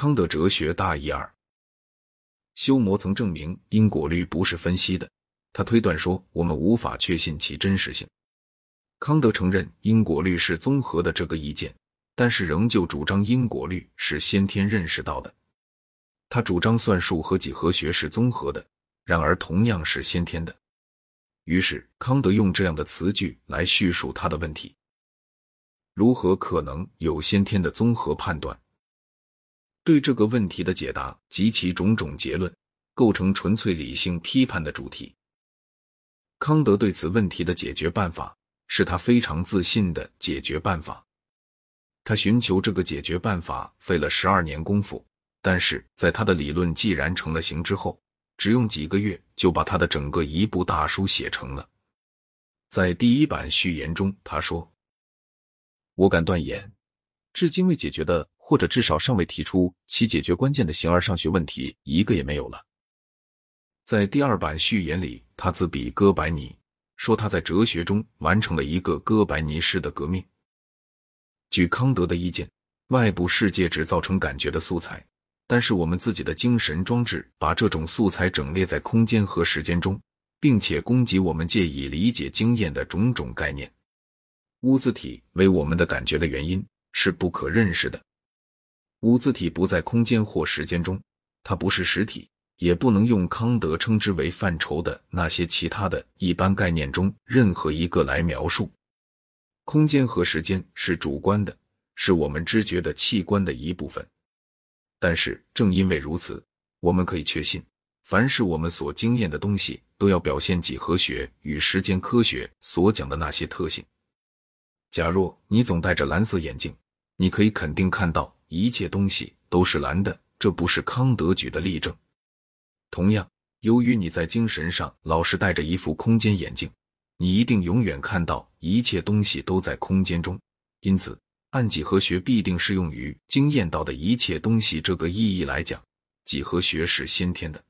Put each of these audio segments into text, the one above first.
康德哲学大意二，休谟曾证明因果律不是分析的，他推断说我们无法确信其真实性。康德承认因果律是综合的这个意见，但是仍旧主张因果律是先天认识到的。他主张算术和几何学是综合的，然而同样是先天的。于是康德用这样的词句来叙述他的问题：如何可能有先天的综合判断？对这个问题的解答及其种种结论，构成纯粹理性批判的主题。康德对此问题的解决办法，是他非常自信的解决办法。他寻求这个解决办法费了十二年功夫，但是在他的理论既然成了形之后，只用几个月就把他的整个一部大书写成了。在第一版序言中，他说：“我敢断言，至今未解决的。”或者至少尚未提出其解决关键的形而上学问题，一个也没有了。在第二版序言里，他自比哥白尼，说他在哲学中完成了一个哥白尼式的革命。据康德的意见，外部世界只造成感觉的素材，但是我们自己的精神装置把这种素材整列在空间和时间中，并且供给我们借以理解经验的种种概念。物自体为我们的感觉的原因是不可认识的。五字体不在空间或时间中，它不是实体，也不能用康德称之为范畴的那些其他的一般概念中任何一个来描述。空间和时间是主观的，是我们知觉的器官的一部分。但是正因为如此，我们可以确信，凡是我们所经验的东西，都要表现几何学与时间科学所讲的那些特性。假若你总戴着蓝色眼镜，你可以肯定看到。一切东西都是蓝的，这不是康德举的例证。同样，由于你在精神上老是戴着一副空间眼镜，你一定永远看到一切东西都在空间中。因此，按几何学必定适用于经验到的一切东西这个意义来讲，几何学是先天的。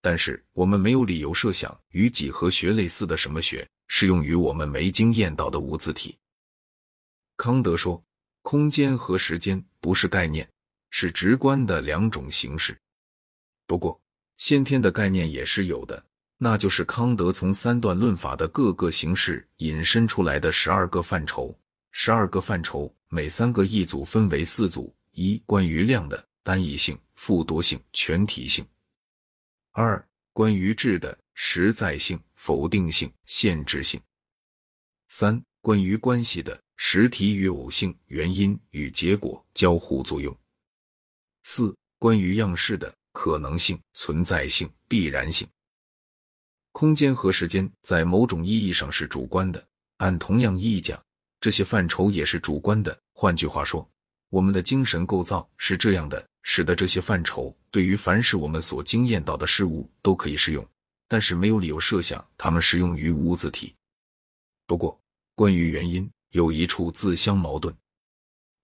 但是，我们没有理由设想与几何学类似的什么学适用于我们没经验到的无字体。康德说。空间和时间不是概念，是直观的两种形式。不过，先天的概念也是有的，那就是康德从三段论法的各个形式引申出来的十二个范畴。十二个范畴，每三个一组分为四组：一、关于量的单一性、复多性、全体性；二、关于质的实在性、否定性、限制性；三、关于关系的。实体与偶性、原因与结果交互作用。四、关于样式的可能性、存在性、必然性。空间和时间在某种意义上是主观的，按同样意义讲，这些范畴也是主观的。换句话说，我们的精神构造是这样的，使得这些范畴对于凡是我们所经验到的事物都可以适用，但是没有理由设想它们适用于无字体。不过，关于原因。有一处自相矛盾，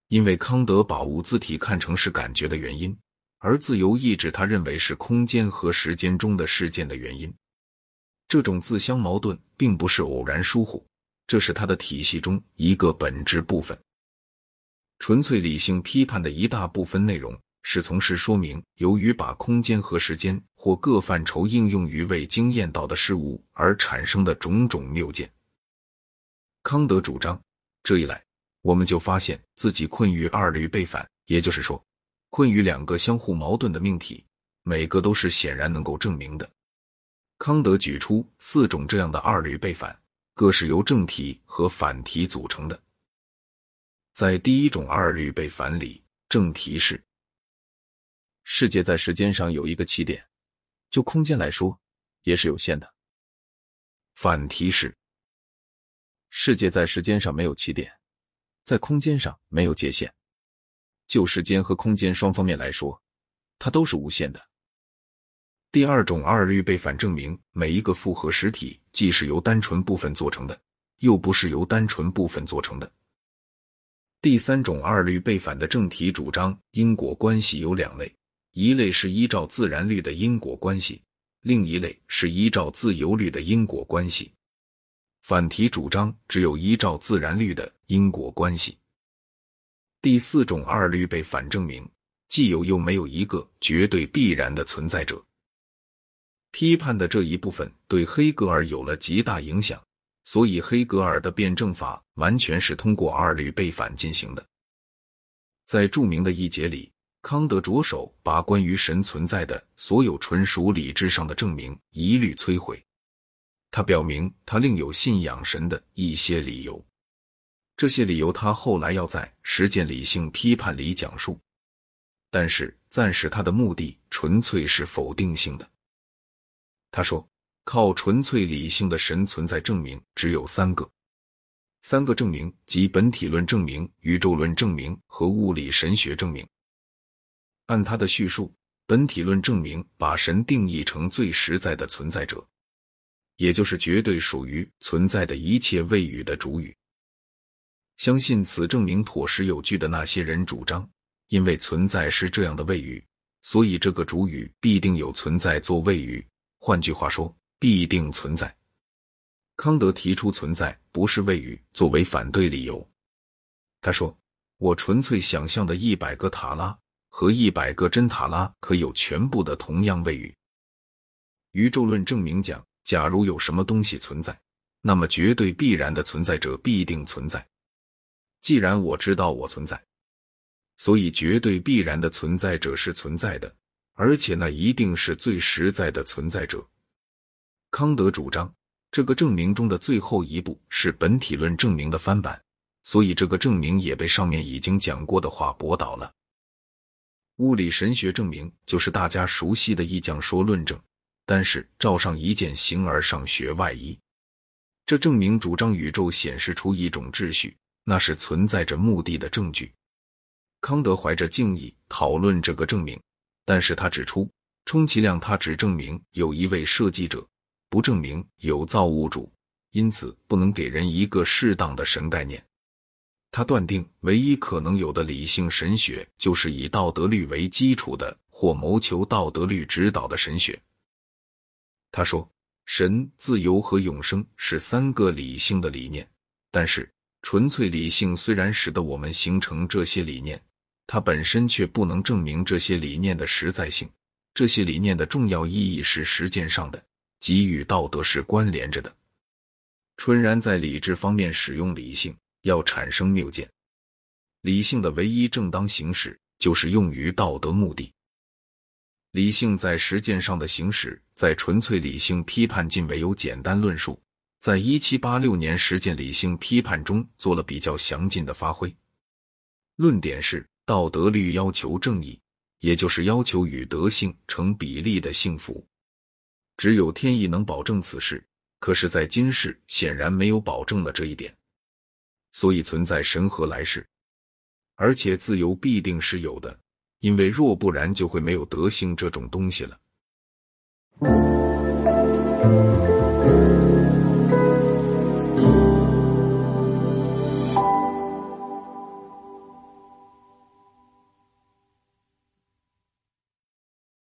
因为康德把无字体看成是感觉的原因，而自由意志他认为是空间和时间中的事件的原因。这种自相矛盾并不是偶然疏忽，这是他的体系中一个本质部分。纯粹理性批判的一大部分内容是从事说明，由于把空间和时间或各范畴应用于未经验到的事物而产生的种种谬见。康德主张。这一来，我们就发现自己困于二律背反，也就是说，困于两个相互矛盾的命题，每个都是显然能够证明的。康德举出四种这样的二律背反，各是由正题和反题组成的。在第一种二律背反里，正题是：世界在时间上有一个起点，就空间来说，也是有限的。反题是。世界在时间上没有起点，在空间上没有界限。就时间和空间双方面来说，它都是无限的。第二种二律背反证明，每一个复合实体既是由单纯部分做成的，又不是由单纯部分做成的。第三种二律背反的正题主张，因果关系有两类，一类是依照自然律的因果关系，另一类是依照自由律的因果关系。反题主张只有依照自然律的因果关系。第四种二律被反证明，既有又没有一个绝对必然的存在者。批判的这一部分对黑格尔有了极大影响，所以黑格尔的辩证法完全是通过二律背反进行的。在著名的一节里，康德着手把关于神存在的所有纯属理智上的证明一律摧毁。他表明他另有信仰神的一些理由，这些理由他后来要在实践理性批判里讲述。但是暂时他的目的纯粹是否定性的。他说：“靠纯粹理性的神存在证明只有三个，三个证明即本体论证明、宇宙论证明和物理神学证明。按他的叙述，本体论证明把神定义成最实在的存在者，也就是绝对属于存在的一切谓语的主语。相信此证明妥实有据的那些人主张，因为存在是这样的谓语，所以这个主语必定有存在做谓语。”换句话说，必定存在。康德提出存在不是谓语作为反对理由。他说：“我纯粹想象的一百个塔拉和一百个真塔拉可有全部的同样谓语。”宇宙论证明讲，假如有什么东西存在，那么绝对必然的存在者必定存在。既然我知道我存在，所以绝对必然的存在者是存在的。而且那一定是最实在的存在者。康德主张，这个证明中的最后一步是本体论证明的翻版，所以这个证明也被上面已经讲过的话驳倒了。物理神学证明就是大家熟悉的意象说论证，但是罩上一件形而上学外衣。这证明主张宇宙显示出一种秩序，那是存在着目的的证据。康德怀着敬意讨论这个证明。但是他指出，充其量他只证明有一位设计者，不证明有造物主，因此不能给人一个适当的神概念。他断定，唯一可能有的理性神学就是以道德律为基础的，或谋求道德律指导的神学。他说，神、自由和永生是三个理性的理念，但是纯粹理性虽然使得我们形成这些理念。它本身却不能证明这些理念的实在性。这些理念的重要意义是实践上的，即与道德是关联着的。纯然在理智方面使用理性，要产生谬见。理性的唯一正当行使就是用于道德目的。理性在实践上的行使，在纯粹理性批判近为有简单论述，在一七八六年实践理性批判中做了比较详尽的发挥。论点是。道德律要求正义，也就是要求与德性成比例的幸福。只有天意能保证此事，可是，在今世显然没有保证了这一点，所以存在神和来世。而且自由必定是有的，因为若不然，就会没有德性这种东西了。thank